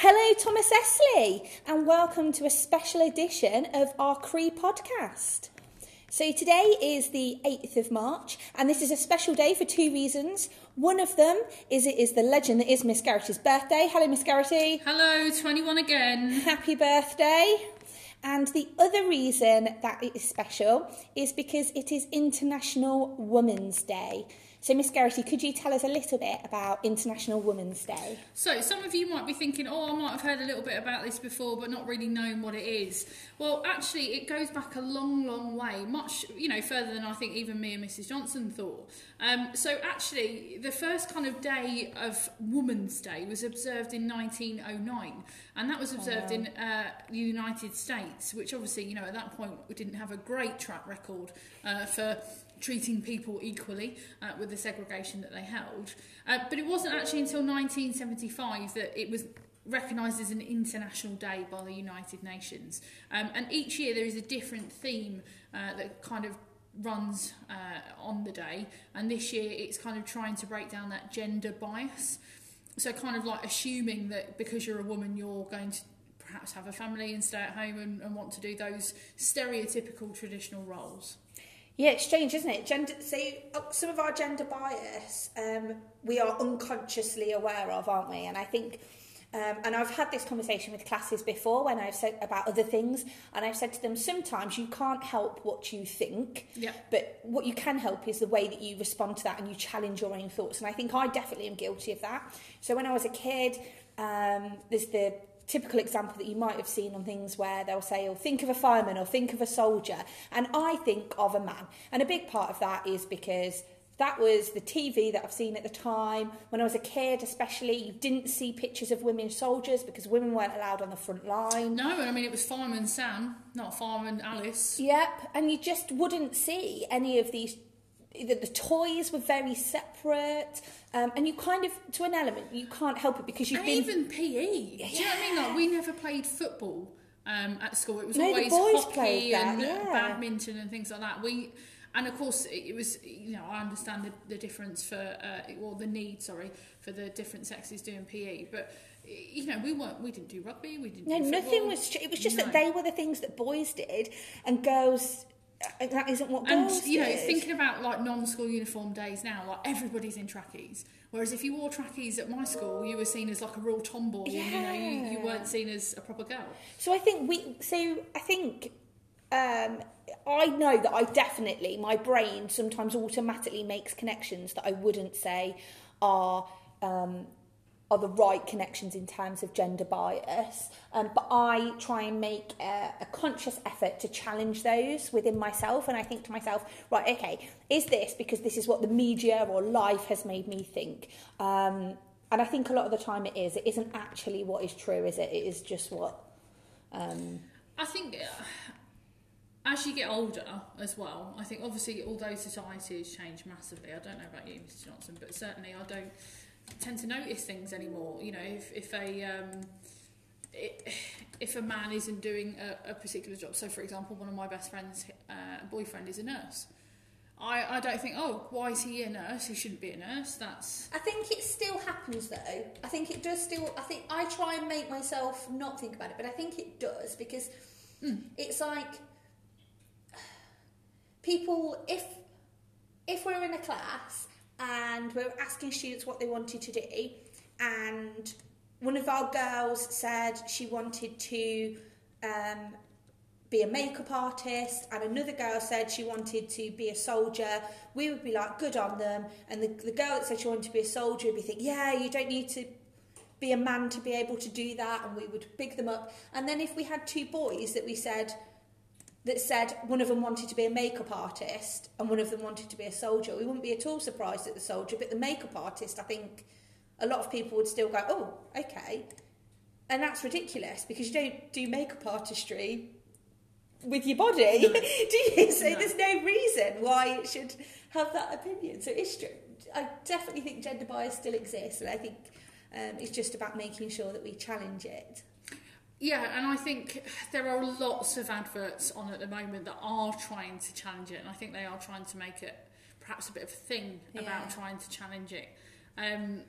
Hello, Thomas Esley, and welcome to a special edition of our CRE podcast. So, today is the 8th of March, and this is a special day for two reasons. One of them is it is the legend that is Miss Garrity's birthday. Hello, Miss Garrity. Hello, 21 again. Happy birthday. And the other reason that it is special is because it is International Women's Day. So, Miss Garrity, could you tell us a little bit about International Women's Day? So, some of you might be thinking, oh, I might have heard a little bit about this before, but not really known what it is. Well, actually, it goes back a long, long way, much, you know, further than I think even me and Mrs. Johnson thought. Um, so, actually, the first kind of day of Women's Day was observed in 1909, and that was observed oh, in uh, the United States, which obviously, you know, at that point, we didn't have a great track record uh, for treating people equally uh, with the segregation that they held. Uh, but it wasn't actually until 1975 that it was recognised as an international day by the United Nations. Um, and each year there is a different theme uh, that kind of runs uh, on the day. And this year it's kind of trying to break down that gender bias. So, kind of like assuming that because you're a woman, you're going to perhaps have a family and stay at home and, and want to do those stereotypical traditional roles. Yeah, it's strange, isn't it? Gender. So uh, some of our gender bias, um, we are unconsciously aware of, aren't we? And I think, um, and I've had this conversation with classes before when I've said about other things, and I've said to them, sometimes you can't help what you think, yeah. but what you can help is the way that you respond to that and you challenge your own thoughts. And I think I definitely am guilty of that. So when I was a kid, um, there's the typical example that you might have seen on things where they'll say, oh, think of a fireman or think of a soldier. And I think of a man. And a big part of that is because that was the TV that I've seen at the time. When I was a kid, especially, you didn't see pictures of women soldiers because women weren't allowed on the front line. No, I mean, it was Fireman Sam, not Fireman Alice. Yep, and you just wouldn't see any of these the, the toys were very separate, um, and you kind of, to an element, you can't help it because you've and been even PE. Yeah. Do you know what I mean? Like we never played football um, at school. It was no, always hockey and yeah. badminton and things like that. We and of course it was you know I understand the, the difference for uh, or the need sorry for the different sexes doing PE, but you know, we weren't, we didn't do rugby, we didn't. No, nothing was. It was just no. that they were the things that boys did, and girls that isn't what and you know thinking about like non-school uniform days now like everybody's in trackies. Whereas if you wore trackies at my school you were seen as like a real tomboy yeah. and you know you, you weren't seen as a proper girl. So i think we so i think um I know that I definitely, my brain sometimes automatically makes connections that I wouldn't say are um, are the right connections in terms of gender bias. Um, but I try and make a, a, conscious effort to challenge those within myself. And I think to myself, right, okay, is this because this is what the media or life has made me think? Um, and I think a lot of the time it is. It isn't actually what is true, is it? It is just what. Um, I think. Uh, as you get older as well, I think obviously although society has changed massively, I don't know about you, Mr. Johnson, but certainly I don't tend to notice things anymore. You know, if if a um, if a man isn't doing a, a, particular job, so for example, one of my best friends' uh, boyfriend is a nurse. I, I don't think, oh, why is he a nurse? He shouldn't be a nurse. That's. I think it still happens though. I think it does still. I think I try and make myself not think about it, but I think it does because mm. it's like people. If if we're in a class and we were asking students what they wanted to do. And one of our girls said she wanted to um, be a makeup artist and another girl said she wanted to be a soldier. We would be like good on them. And the, the girl that said she wanted to be a soldier would be thinking yeah you don't need to be a man to be able to do that and we would big them up. And then if we had two boys that we said that said one of them wanted to be a makeup artist and one of them wanted to be a soldier, we wouldn't be at all surprised at the soldier. But the makeup artist, I think a lot of people would still go, oh, okay. And that's ridiculous because you don't do makeup artistry with your body, no. do you? So no. there's no reason why it should have that opinion. So it's true. I definitely think gender bias still exists, and I think um, it's just about making sure that we challenge it. Yeah, and I think there are lots of adverts on at the moment that are trying to challenge it, and I think they are trying to make it perhaps a bit of a thing yeah. about trying to challenge it. Um,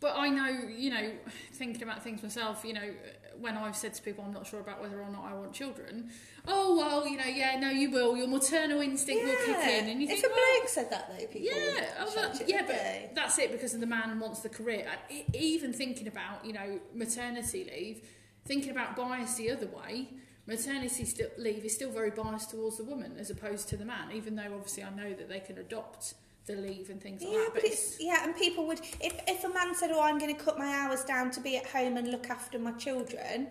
but I know, you know, thinking about things myself, you know, when I've said to people I'm not sure about whether or not I want children, oh well, you know, yeah, no, you will. Your maternal instinct will kick in, and you if think, a well, bloke said that though, people yeah, oh, would oh, that- yeah, but that's it because the man wants the career. And even thinking about, you know, maternity leave, thinking about bias the other way. Maternity leave is still very biased towards the woman as opposed to the man, even though obviously I know that they can adopt the leave and things like Yeah, that. but it's yeah, and people would if if a man said, "Oh, I'm going to cut my hours down to be at home and look after my children,"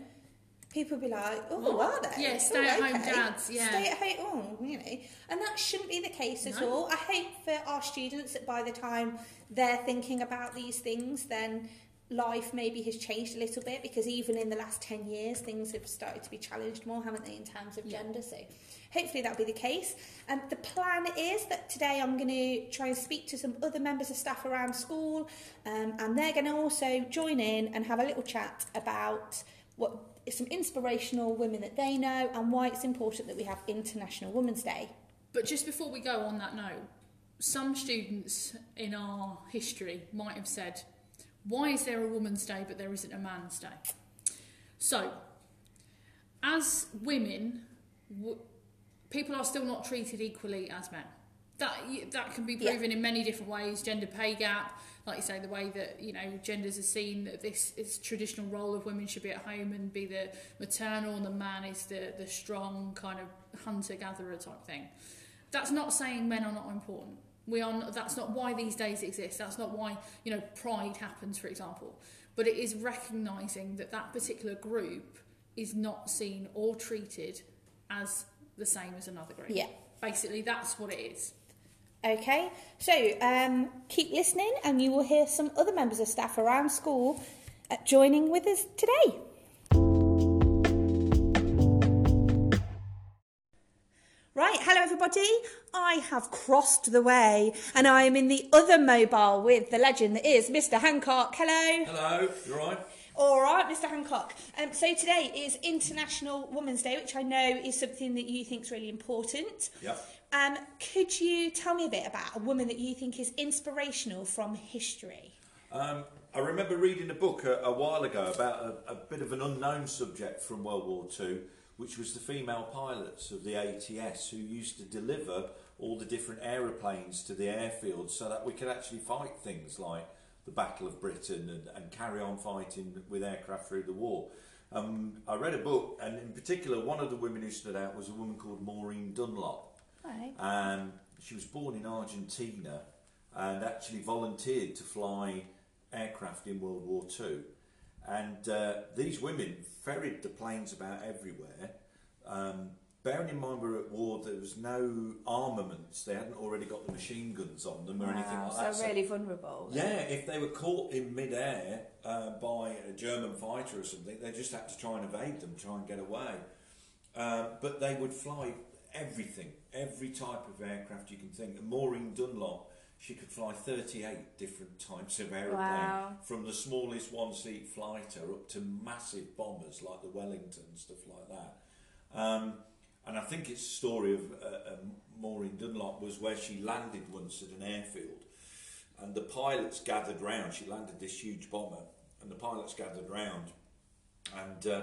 people would be like, "Oh, What? are they? Yeah, Oh, stay-at-home dads, yeah. stay at home. Oh, you know, and that shouldn't be the case at all. I hope for our students that by the time they're thinking about these things, then life maybe has changed a little bit because even in the last 10 years things have started to be challenged more haven't they in terms of Yeah. gender? So hopefully that'll be the case. And the plan is that today i'm going to try and speak to some other members of staff around school um, and they're going to also join in and have a little chat about what some inspirational women that they know and why it's important that we have international women's day. But just before we go on that note, some students in our history might have said, why is there a woman's day but there isn't a man's day? So, as women, w- people are still not treated equally as men. That that can be Yeah. proven in many different ways. Gender pay gap, like you say, the way that you know genders are seen. That this is traditional role of women should be at home and be the maternal, and the man is the the strong kind of hunter gatherer type thing. That's not saying men are not important. We are. Not, that's not why these days exist. That's not why you know Pride happens, for example. But it is recognising that that particular group is not seen or treated as the same as another group. Yeah. Basically, that's what it is. Okay, so um, keep listening, and you will hear some other members of staff around school uh, joining with us today. Everybody. I have crossed the way, and I am in the other mobile with the legend that is Mr. Hancock. Hello. Hello, you alright? All right, Mr. Hancock. Um, so today is International Women's Day, which I know is something that you think is really important. Yep. Um, could you tell me a bit about a woman that you think is inspirational from history? Um, I remember reading a book a, a while ago about a, a bit of an unknown subject from World War II, which was the female pilots of the ATS who used to deliver all the different aeroplanes to the airfields so that we could actually fight things like the Battle of Britain and, and carry on fighting with aircraft through the war. Um, I read a book, and in particular, one of the women who stood out was a woman called Maureen Dunlop. Right. and she was born in Argentina and actually volunteered to fly aircraft in World War Two. And uh, these women ferried the planes about everywhere. Um, bearing in mind we're at war, there was no armaments. They hadn't already got the machine guns on them or anything like that. so really vulnerable. Yeah, if they were caught in mid-air uh, by a German fighter or something, they just had to try and evade them, try and get away. Uh, but they would fly everything, every type of aircraft you can think. Maureen Dunlop, she could fly 38 different types of aeroplane, Wow. from the smallest one-seat flighter up to massive bombers like the Wellington, stuff like that. Um, and I think it's a story of uh, um, Maureen Dunlop was where she landed once at an airfield and the pilots gathered round. She landed this huge bomber, and the pilots gathered round, and uh,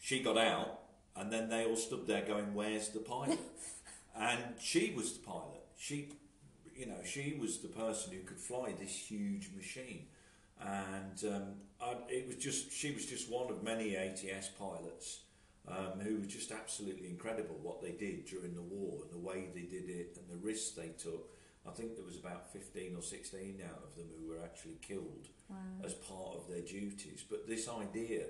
she got out, and then they all stood there going, "Where's the pilot?" and she was the pilot. She, you know, she was the person who could fly this huge machine, and um, I, it was just she was just one of many ATS pilots. Um, who were just absolutely incredible what they did during the war and the way they did it and the risks they took. I think there was about 15 or 16 out of them who were actually killed as part of their duties. But this idea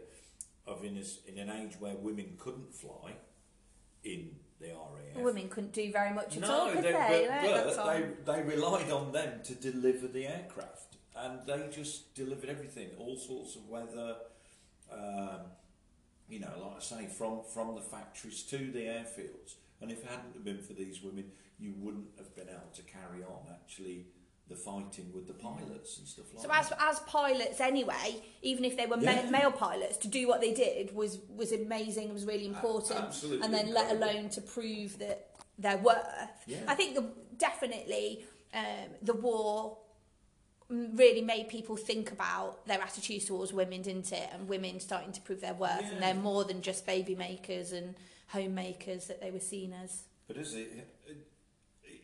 of in, a, in an age where women couldn't fly in the RAF. Women couldn't do very much at no, all, could they, they? but, but they, they relied on them to deliver the aircraft. And they just delivered everything, all sorts of weather, um, you know, like I say, from, from the factories to the airfields. And if it hadn't been for these women, you wouldn't have been able to carry on actually the fighting with the pilots and stuff like So that. as as pilots anyway, even if they were Yeah. ma- male pilots, to do what they did was was amazing. It was really important, absolutely and then let alone to prove that their worth. Yeah. I think the, definitely um, the war really made people think about their attitudes towards women, didn't it? And women starting to prove their worth, and they're more than just baby makers and homemakers that they were seen as. But is it, it?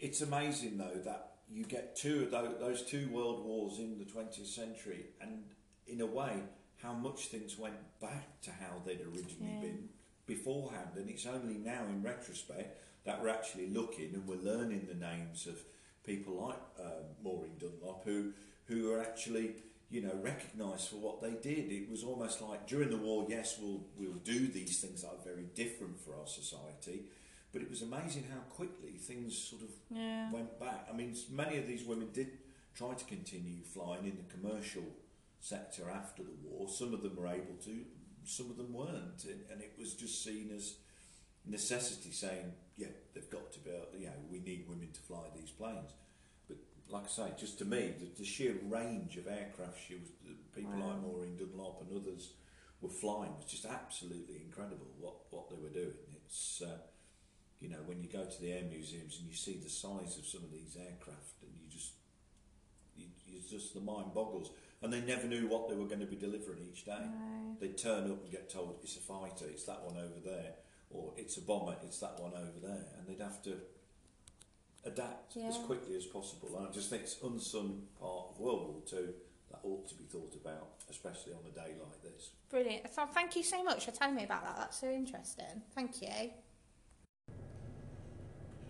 It's amazing though that you get two of those, those two world wars in the 20th century, and in a way, how much things went back to how they'd originally Yeah. been beforehand. And it's only now, in retrospect, that we're actually looking and we're learning the names of people like um, Maureen Dunlop who who are actually you know recognised for what they did. It was almost like during the war, yes, we'll we'll do these things that are very different for our society, but it was amazing how quickly things sort of Yeah. went back. I mean, many of these women did try to continue flying in the commercial sector after the war. Some of them were able to, some of them weren't, and, and it was just seen as necessity, saying, yeah, they've got to be, able, you know, we need women to fly these planes. But like I say, just to me, the, the sheer range of aircraft she was, the people like Wow. Maureen Dunlop and others were flying was just absolutely incredible. What what they were doing, it's. Uh, you know, when you go to the air museums and you see the size of some of these aircraft, and you just, you, you just the mind boggles. And they never knew what they were going to be delivering each day. They'd turn up and get told it's a fighter, it's that one over there, or it's a bomber, it's that one over there, and they'd have to adapt as quickly as possible. And I just think it's unsung part of World War Two that ought to be thought about, especially on a day like this. Brilliant. Thank you so much for telling me about that. That's so interesting. Thank you.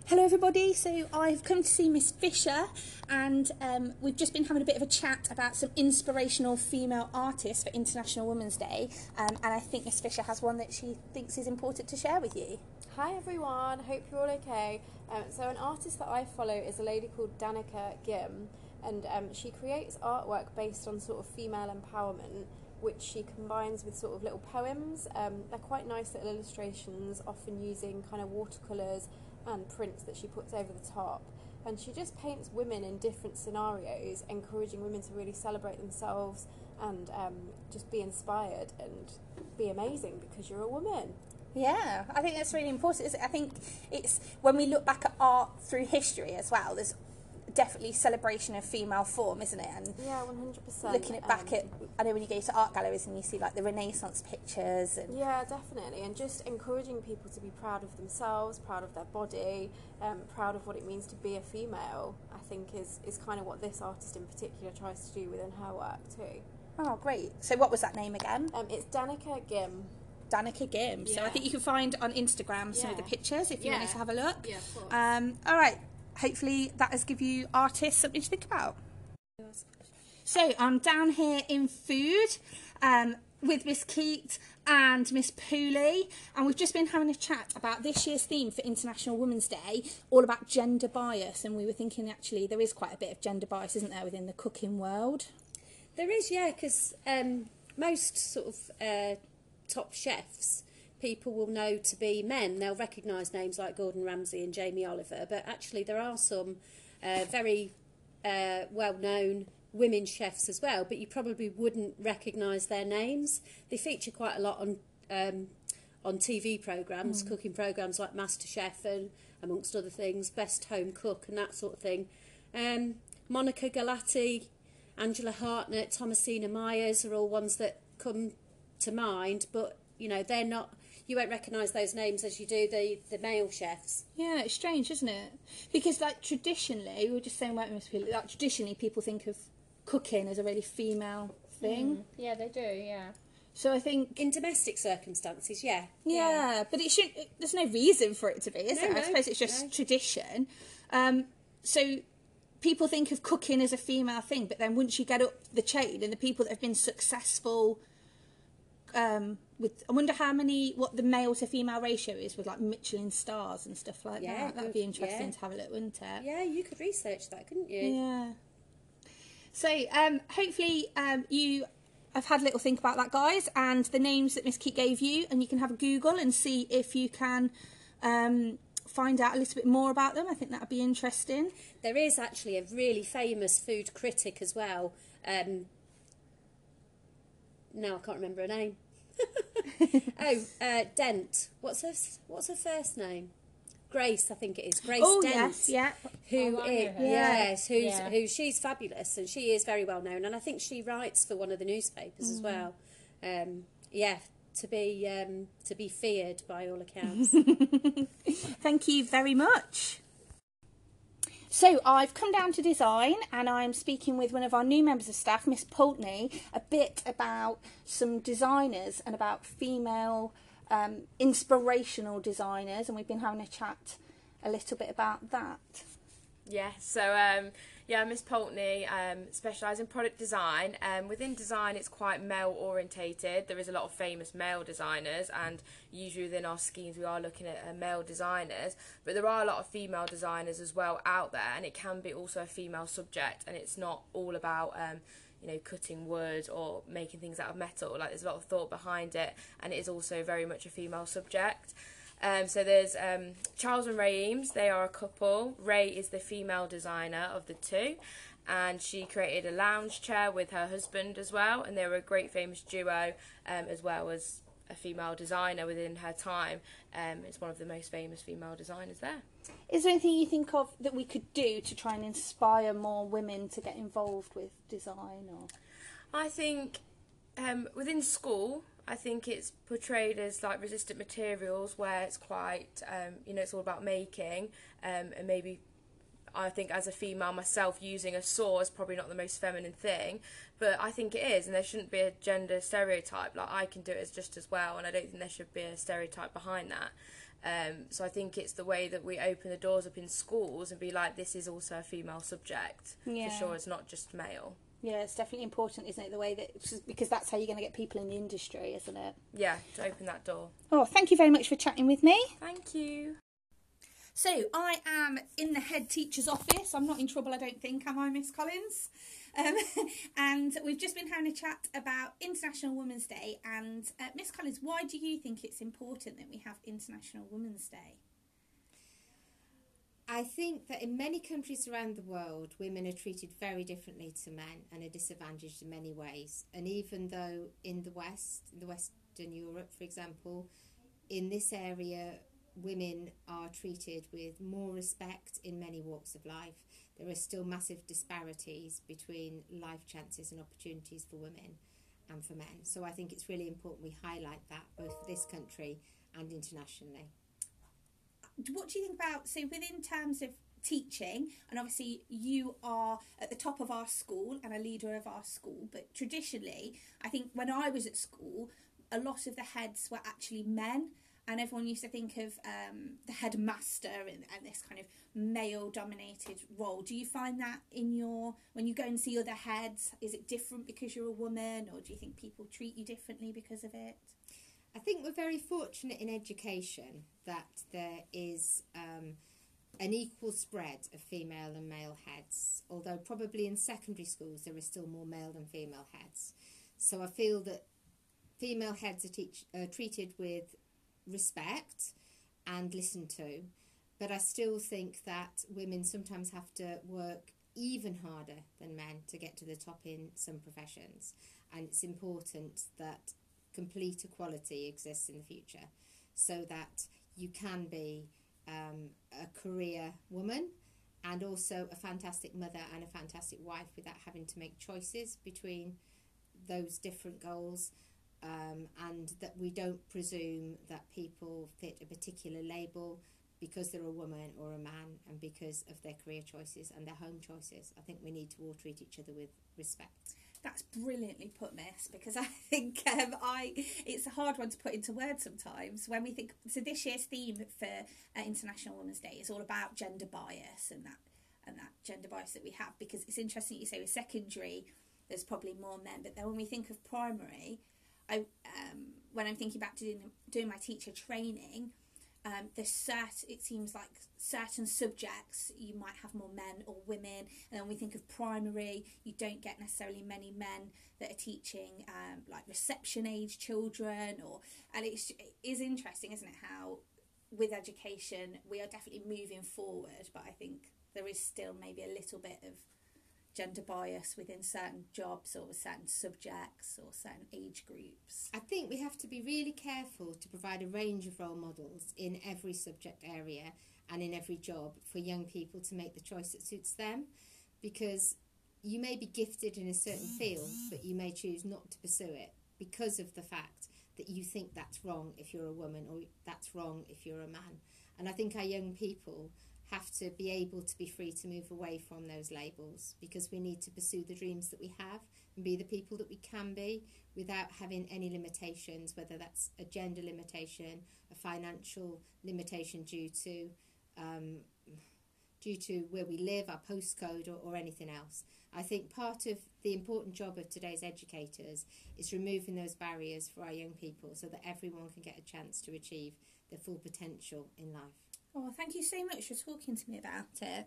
Hello, everybody. So I've come to see Miss Fisher, and um, we've just been having a bit of a chat about some inspirational female artists for International Women's Day. Um, and I think Miss Fisher has one that she thinks is important to share with you. Hi everyone, hope you're all okay. Um, so, an artist that I follow is a lady called Danica Gim, and um, she creates artwork based on sort of female empowerment, which she combines with sort of little poems. Um, they're quite nice little illustrations, often using kind of watercolours and prints that she puts over the top. And she just paints women in different scenarios, encouraging women to really celebrate themselves and um, just be inspired and be amazing because you're a woman. Yeah, I think that's really important. I think it's when we look back at art through history as well. There's definitely celebration of female form, isn't it? And Yeah, one hundred percent. looking at back at, I know when you go to art galleries and you see like the Renaissance pictures and Yeah, definitely, and just encouraging people to be proud of themselves, proud of their body, um, proud of what it means to be a female. I think is is kind of what this artist in particular tries to do within her work too. oh great. So what was that name again? Um, it's Danica Gim. Danica Gim. Yeah. So I think you can find on Instagram some of the pictures if you Yeah. wanted to have a look. Yeah, of course. Um, all right. Hopefully that has give you artists something to think about. So I'm down here in food um, with Miss Keat and Miss Pooley, and we've just been having a chat about this year's theme for International Women's Day, all about gender bias. And we were thinking actually there is quite a bit of gender bias, isn't there, within the cooking world? There is, yeah, because um, most sort of uh, top chefs people will know to be men. They'll recognise names like Gordon Ramsay and Jamie Oliver, but actually there are some uh, very uh, well known women chefs as well, but you probably wouldn't recognise their names. They feature quite a lot on. Um, on TV programs, cooking programs like MasterChef and amongst other things, Best Home Cook and that sort of thing. Um, Monica Galetti, Angela Hartnett, Thomasina Miers are all ones that come to mind, but you know they're not. You won't recognise those names as you do the the male chefs. Yeah, it's strange, isn't it? Because like traditionally, we were just saying about Miss Pooley, like traditionally people think of cooking as a really female thing. Yeah, they do. Yeah. So I think In domestic circumstances, yeah, Yeah, but it should. It, there's no reason for it to be, is No, there? I suppose it's just no. tradition. Um, so people think of cooking as a female thing, but then once you get up the chain, and the people that have been successful, um, with I wonder how many what the male to female ratio is with like Michelin stars and stuff like Yeah, that. That'd be interesting yeah. to have a look, wouldn't it? yeah. You could research that, couldn't you? Yeah. So um, hopefully um, you have had a little think about that, guys, and the names that Miss Keat gave you, and you can have a Google and see if you can um, find out a little bit more about them. I think that would be interesting. There is actually a really famous food critic as well. Um, now I can't remember her name. oh, uh, Dent. What's her What's her first name? Grace, I think it is Grace oh Dent. yes, yeah. Who Oh, is, yes, who's Yeah. who she's fabulous and she is very well known and I think she writes for one of the newspapers as well. Um, yeah, to be um, to be feared by all accounts. Thank you very much. So I've come down to design and I'm speaking with one of our new members of staff, Miss Pulteney, a bit about some designers and about female um, inspirational designers and we've been having a chat a little bit about that. Yeah, so um, yeah, Miss Poltney um, in product design. Um, within design, it's quite male orientated. There is a lot of famous male designers, and usually within our schemes, we are looking at uh, male designers. But there are a lot of female designers as well out there, and it can be also a female subject, and it's not all about. Um, you know, cutting wood or making things out of metal. Like, there's a lot of thought behind it, and it is also very much a female subject. Um, so there's um, Charles and Ray Eames. They are a couple. Ray is the female designer of the two, and she created a lounge chair with her husband as well. And they were a great famous duo, um, as well as a female designer within her time. Um, it's one of the most famous female designers there. Is there anything you think of that we could do to try and inspire more women to get involved with design or I think um, within school, I think it's portrayed as like resistant materials where it's quite, um, you know, it's all about making, um, and maybe I think as a female myself, using a saw is probably not the most feminine thing, but I think it is, and there shouldn't be a gender stereotype. Like I can do it as just as well, and I don't think there should be a stereotype behind that. Um, so I think it's the way that we open the doors up in schools and be like, this is also a female subject Yeah. for sure. It's not just male. Yeah it's definitely important isn't it the way that because that's how you're going to get people in the industry isn't it Yeah, to open that door. oh thank you very much for chatting with me Thank you. So I am in the head teacher's office. I'm not in trouble, I don't think, am I, Miss Collins? Um, and we've just been having a chat about International Women's Day. And uh, Miss Collins, why do you think it's important that we have International Women's Day? I think that in many countries around the world, women are treated very differently to men and are disadvantaged in many ways. And even though in the West, in the Western Europe, for example, in this area, women are treated with more respect in many walks of life. There are still massive disparities between life chances and opportunities for women and for men. So I think it's really important we highlight that both for this country and internationally. What do you think about, so within terms of teaching, and obviously you are at the top of our school and a leader of our school, but traditionally, I think when I was at school, a lot of the heads were actually men. And everyone used to think of um, the headmaster and, and this kind of male dominated role. Do you find that in your, when you go and see other heads, is it different because you're a woman, or do you think people treat you differently because of it? I think we're very fortunate in education that there is um, an equal spread of female and male heads, although probably in secondary schools there is still more male than female heads. So I feel that female heads are teach, uh, treated with respect and listened to, but I still think that women sometimes have to work even harder than men to get to the top in some professions, and it's important that complete equality exists in the future so that you can be um, a career woman and also a fantastic mother and a fantastic wife without having to make choices between those different goals um, and that we don't presume that people fit a particular label because they're a woman or a man and because of their career choices and their home choices. I think we need to all treat each other with respect. That's brilliantly put, Miss, because I think um, I it's a hard one to put into words sometimes. When we think so, this year's theme for uh, International Women's Day is all about gender bias and that and that gender bias that we have. Because it's interesting you say with secondary, there's probably more men, but then when we think of primary, I um, when I'm thinking about doing doing my teacher training, um, there's cert, it seems like certain subjects you might have more men or women, and then we think of primary, you don't get necessarily many men that are teaching um, like reception age children, or and it's it is interesting, isn't it? How with education we are definitely moving forward, but I think there is still maybe a little bit of gender bias within certain jobs or certain subjects or certain age groups. I think we have to be really careful to provide a range of role models in every subject area and in every job for young people to make the choice that suits them because you may be gifted in a certain field, but you may choose not to pursue it because of the fact that you think that's wrong if you're a woman or that's wrong if you're a man. And I think our young people have to be able to be free to move away from those labels because we need to pursue the dreams that we have and be the people that we can be without having any limitations, whether that's a gender limitation, a financial limitation due to um, due to where we live, our postcode, or, or anything else. I think part of the important job of today's educators is removing those barriers for our young people so that everyone can get a chance to achieve their full potential in life. Oh, thank you so much for talking to me about it.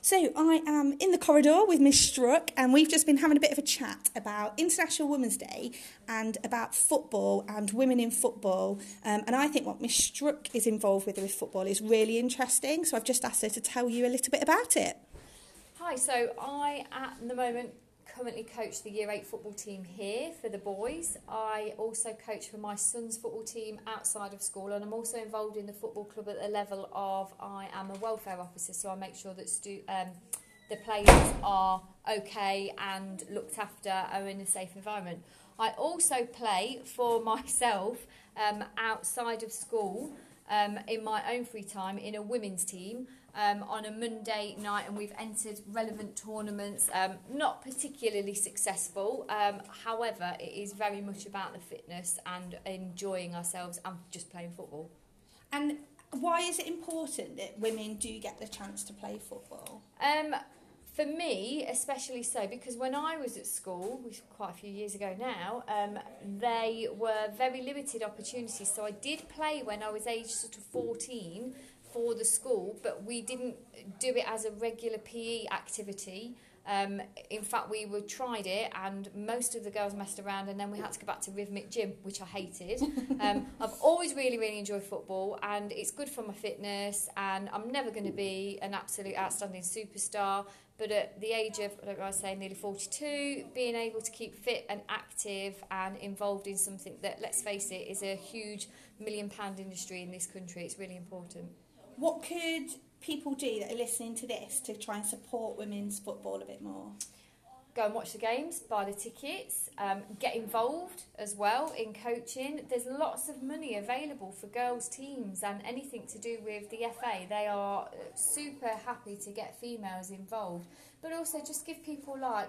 So, I am in the corridor with Miss Struck, and we've just been having a bit of a chat about International Women's Day and about football and women in football. Um, and I think what Miss Struck is involved with with football is really interesting. So, I've just asked her to tell you a little bit about it. Hi, so I at the moment currently coach the year 8 football team here for the boys. I also coach for my son's football team outside of school and I'm also involved in the football club at the level of I am a welfare officer so I make sure that stu- um, the players are okay and looked after are in a safe environment. I also play for myself um, outside of school um, in my own free time in a women's team um, on a Monday night, and we've entered relevant tournaments. Um, not particularly successful, um, however, it is very much about the fitness and enjoying ourselves and just playing football. And why is it important that women do get the chance to play football? Um, for me, especially so, because when I was at school, quite a few years ago now, um, they were very limited opportunities. So I did play when I was aged sort of 14 for the school, but we didn't do it as a regular PE activity. Um, in fact, we were tried it, and most of the girls messed around, and then we had to go back to rhythmic gym, which I hated. um, I've always really, really enjoyed football, and it's good for my fitness. And I'm never going to be an absolute outstanding superstar, but at the age of, I was saying, nearly 42, being able to keep fit and active and involved in something that, let's face it, is a huge million pound industry in this country, it's really important. What could people do that are listening to this to try and support women's football a bit more? Go and watch the games, buy the tickets, um, get involved as well in coaching. There's lots of money available for girls' teams and anything to do with the FA. They are uh, super happy to get females involved, but also just give people like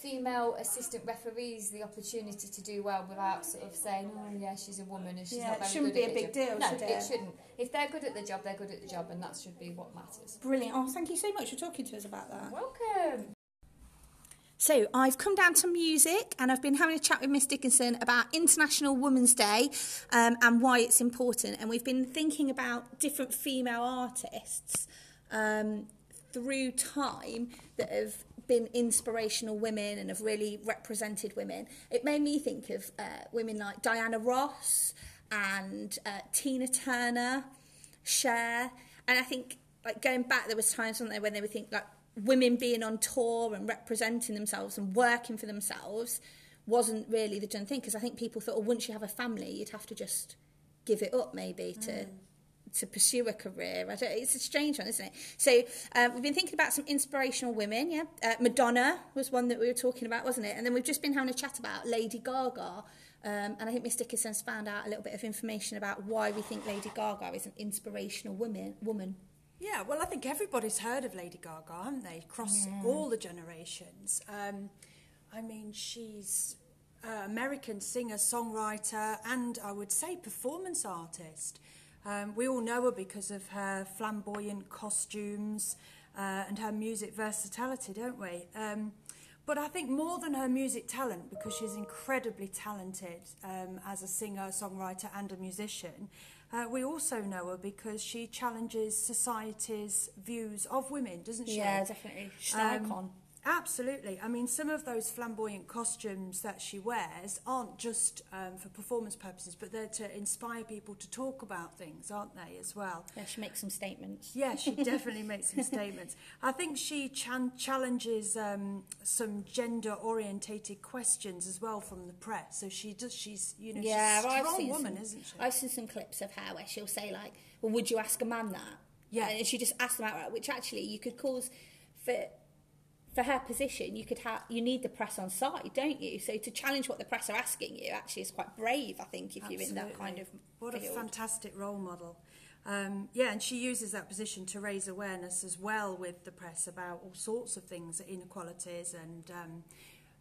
female assistant referees the opportunity to do well without sort of saying, "Oh yeah, she's a woman and she's Yeah, not it shouldn't good be a big job." deal, No, it it? shouldn't. If they're good at the job, they're good at the job, and that should be what matters. Brilliant. Oh, thank you so much for talking to us about that. Welcome. So I've come down to music and I've been having a chat with Miss Dickinson about International Women's Day um, and why it's important. And we've been thinking about different female artists um, through time that have been inspirational women and have really represented women. It made me think of uh, women like Diana Ross and uh, Tina Turner, Cher, and I think like going back, there was times wasn't there when they would think like women being on tour and representing themselves and working for themselves wasn't really the done thing because I think people thought, oh, once you have a family, you'd have to just give it up maybe to to pursue a career. I don't, it's a strange one, isn't it? So um, we've been thinking about some inspirational women. Yeah, uh, Madonna was one that we were talking about, wasn't it? And then we've just been having a chat about Lady Gaga. Um, and I think Miss Dickinson's found out a little bit of information about why we think Lady Gaga is an inspirational woman. woman. Yeah, well, I think everybody's heard of Lady Gaga, haven't they? Across all the generations. Um, I mean, she's an American singer, songwriter, and I would say performance artist. Um, we all know her because of her flamboyant costumes uh, and her music versatility, don't we? Um, but I think more than her music talent, because she's incredibly talented um, as a singer, songwriter, and a musician, uh, we also know her because she challenges society's views of women, doesn't she? Yeah, definitely. She's an Um, icon. Absolutely. I mean, some of those flamboyant costumes that she wears aren't just um, for performance purposes, but they're to inspire people to talk about things, aren't they, as well? Yeah, she makes some statements. Yeah, she definitely makes some statements. I think she chan- challenges um, some gender-orientated questions as well from the press. So she does. She's you know yeah, she's a strong woman, some, isn't she? I've seen some clips of her where she'll say like, "Well, would you ask a man that?" Yeah. and she just asks them outright, which actually you could cause for for her position. You could have you need the press on side, don't you? So to challenge what the press are asking you actually is quite brave. I think if you're in that kind of what field. a fantastic role model. Um, yeah, and she uses that position to raise awareness as well with the press about all sorts of things, inequalities and um,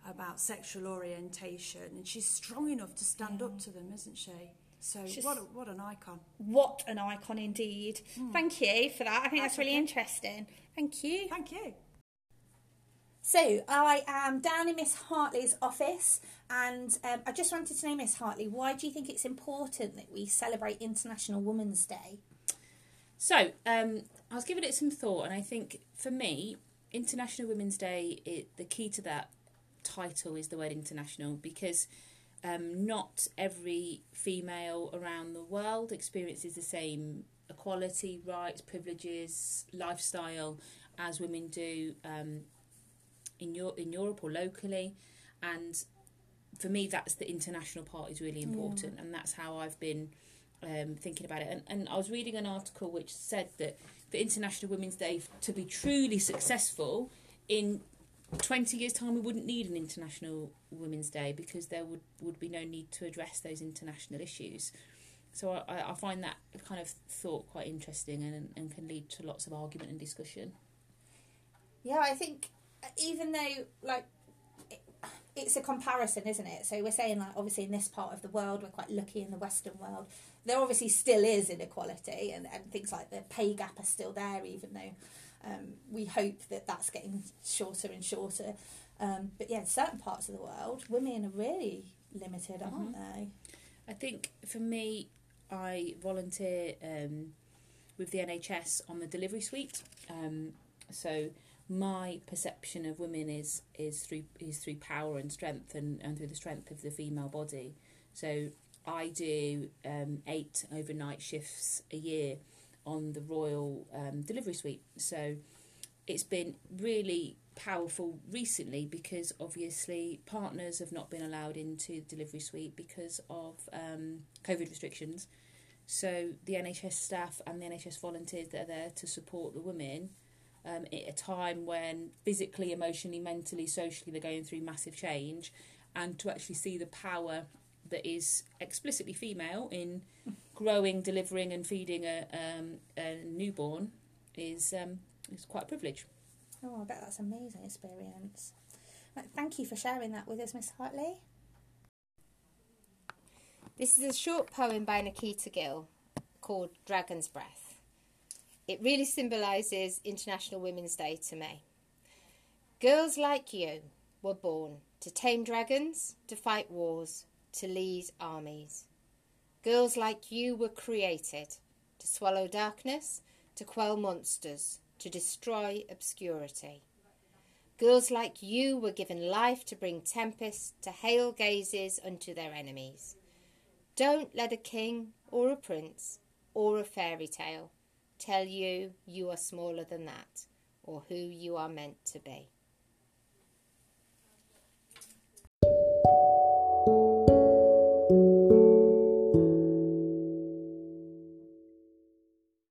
about sexual orientation. And she's strong enough to stand up to them, isn't she? So She's- what, a, what an icon. What an icon indeed. Thank you for that. I think that's, That's really okay. interesting. Thank you. Thank you. So I am down in Miss Hartley's office, and um, I just wanted to know, Miss Hartley, why do you think it's important that we celebrate International Women's Day? So, um, I was giving it some thought, and I think for me, International Women's Day, it, the key to that title is the word international because um, not every female around the world experiences the same equality, rights, privileges, lifestyle as women do um, in, Europe, in Europe or locally. And for me, that's the international part is really important, and that's how I've been um, thinking about it. And, and I was reading an article which said that for International Women's Day to be truly successful in 20 years' time, we wouldn't need an International Women's Day because there would, would be no need to address those international issues. So I, I find that kind of thought quite interesting and, and can lead to lots of argument and discussion. Yeah, I think even though like it, it's a comparison, isn't it? So we're saying like obviously in this part of the world we're quite lucky in the Western world. There obviously still is inequality and, and things like the pay gap are still there, even though um, we hope that that's getting shorter and shorter. Um, but yeah, in certain parts of the world, women are really limited, aren't they? I think for me, I volunteer um, with the NHS on the delivery suite. Um, so my perception of women is is through is through power and strength and, and through the strength of the female body. So I do um, eight overnight shifts a year on the Royal um, Delivery Suite. So it's been really powerful recently because obviously partners have not been allowed into the delivery suite because of um, COVID restrictions. So the NHS staff and the NHS volunteers that are there to support the women um, at a time when physically, emotionally, mentally, socially they're going through massive change, and to actually see the power that is explicitly female in growing, delivering, and feeding a, um, a newborn is um, is quite a privilege. Oh, I bet that's an amazing experience. Right, Thank you for sharing that with us, Miss Hartley. This is a short poem by Nikita Gill called Dragon's Breath. It really symbolises International Women's Day to me. Girls like you were born to tame dragons, to fight wars, to lead armies. Girls like you were created to swallow darkness, to quell monsters, to destroy obscurity. Girls like you were given life to bring tempest, to hail gazes unto their enemies. Don't let a king or a prince or a fairy tale tell you you are smaller than that or who you are meant to be.